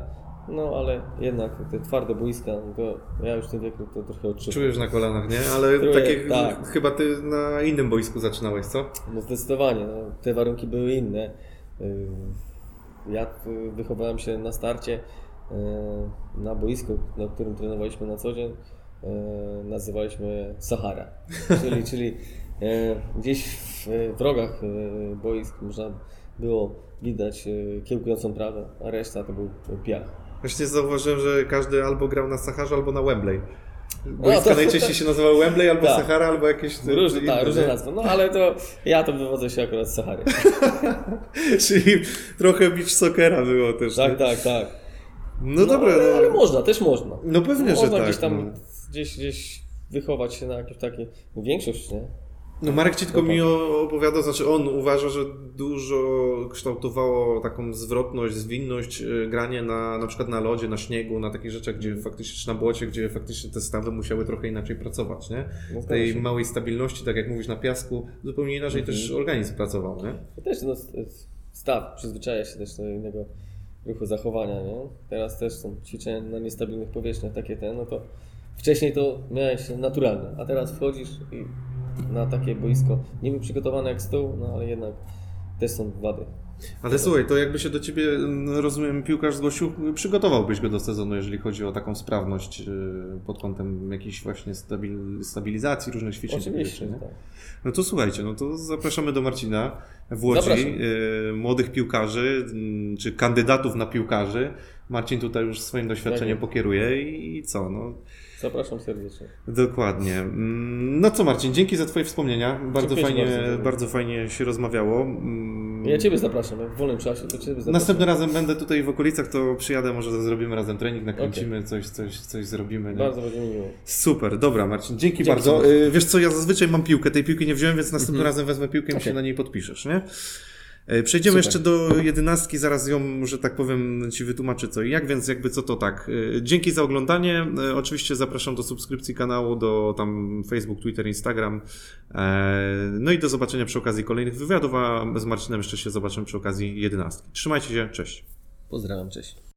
No ale jednak te twarde boiska, no to ja już w tym wieku to trochę odczuwam. Czujesz na kolanach, nie? Ale Czuję, takie, tak. chyba ty na innym boisku zaczynałeś, co? No zdecydowanie, no, te warunki były inne. Yy, Ja y, wychowałem się na starcie yy, na boisku, na którym trenowaliśmy na co dzień. Nazywaliśmy Sahara, [LAUGHS] czyli, czyli gdzieś w, w rogach boisk można było widać kiełkującą trawę, a reszta to był piach. Właśnie zauważyłem, że każdy albo grał na Saharze, albo na Wembley. Boiska to- najczęściej się nazywały Wembley, albo Tak. Sahara, albo jakieś... Różne, inne, tak, różne nazwy. No ale to ja to wywodzę się akurat z Sahary. [LAUGHS] Czyli trochę beach soccera było też. nie? Tak, tak, tak. No, dobra, ale, no. ale można, też można. No pewnie, że można tak. gdzieś tam no. gdzieś, gdzieś wychować się na jakieś takie, no większość, nie? No Marek ci tylko mi opowiada, znaczy on uważa, że dużo kształtowało taką zwrotność, zwinność y, granie na, na przykład na lodzie, na śniegu, na takich rzeczach, gdzie faktycznie, czy na błocie, gdzie faktycznie te stawy musiały trochę inaczej pracować, nie? No, Tej się. małej stabilności, tak jak mówisz, na piasku, zupełnie inaczej Mhm. też organizm pracował, nie? Też no, staw przyzwyczaja się też do innego ruchu zachowania, nie? Teraz też są ćwiczenia na niestabilnych powierzchniach takie te, no to wcześniej to miałeś naturalne, a teraz wchodzisz i na takie boisko niby przygotowane jak stół, no ale jednak też są wady. Ale słuchaj, to jakby się do ciebie, no, rozumiem, piłkarz zgłosił, przygotowałbyś go do sezonu, jeżeli chodzi o taką sprawność y, pod kątem jakiejś właśnie stabil, stabilizacji różnych ćwiczeń. takich Oczywiście, rzeczy, tak. No to słuchajcie, no to zapraszamy do Marcina w Łodzi, Zapraszam. y, młodych piłkarzy, mm, czy kandydatów na piłkarzy. Marcin tutaj już swoim doświadczeniem Tak pokieruje i co, no Zapraszam serdecznie. dokładnie. Mm, No co Marcin, dzięki za twoje wspomnienia, bardzo fajnie, bardzo. bardzo fajnie się rozmawiało. Mm, Ja Ciebie zapraszam, w wolnym czasie, to Ciebie zapraszam. Następnym razem będę tutaj w okolicach, to przyjadę, może zrobimy razem trening, nakręcimy, coś, coś, coś zrobimy. Nie? Bardzo będzie mi miło. Super, dobra Marcin, dzięki, Dzięki bardzo. Y, Wiesz co, ja zazwyczaj mam piłkę, tej piłki nie wziąłem, więc następnym razem wezmę piłkę i mi się na niej podpiszesz, nie? Y, Przejdziemy Super. jeszcze do jedenastki, zaraz ją, że tak powiem, Ci wytłumaczę co i jak, więc jakby co to tak. Y, Dzięki za oglądanie. Y, Oczywiście zapraszam do subskrypcji kanału, do tam Facebook, Twitter, Instagram. E, No i do zobaczenia przy okazji kolejnych wywiadów, a z Marcinem jeszcze się zobaczymy przy okazji jedenastki. Trzymajcie się, cześć. Pozdrawiam, cześć.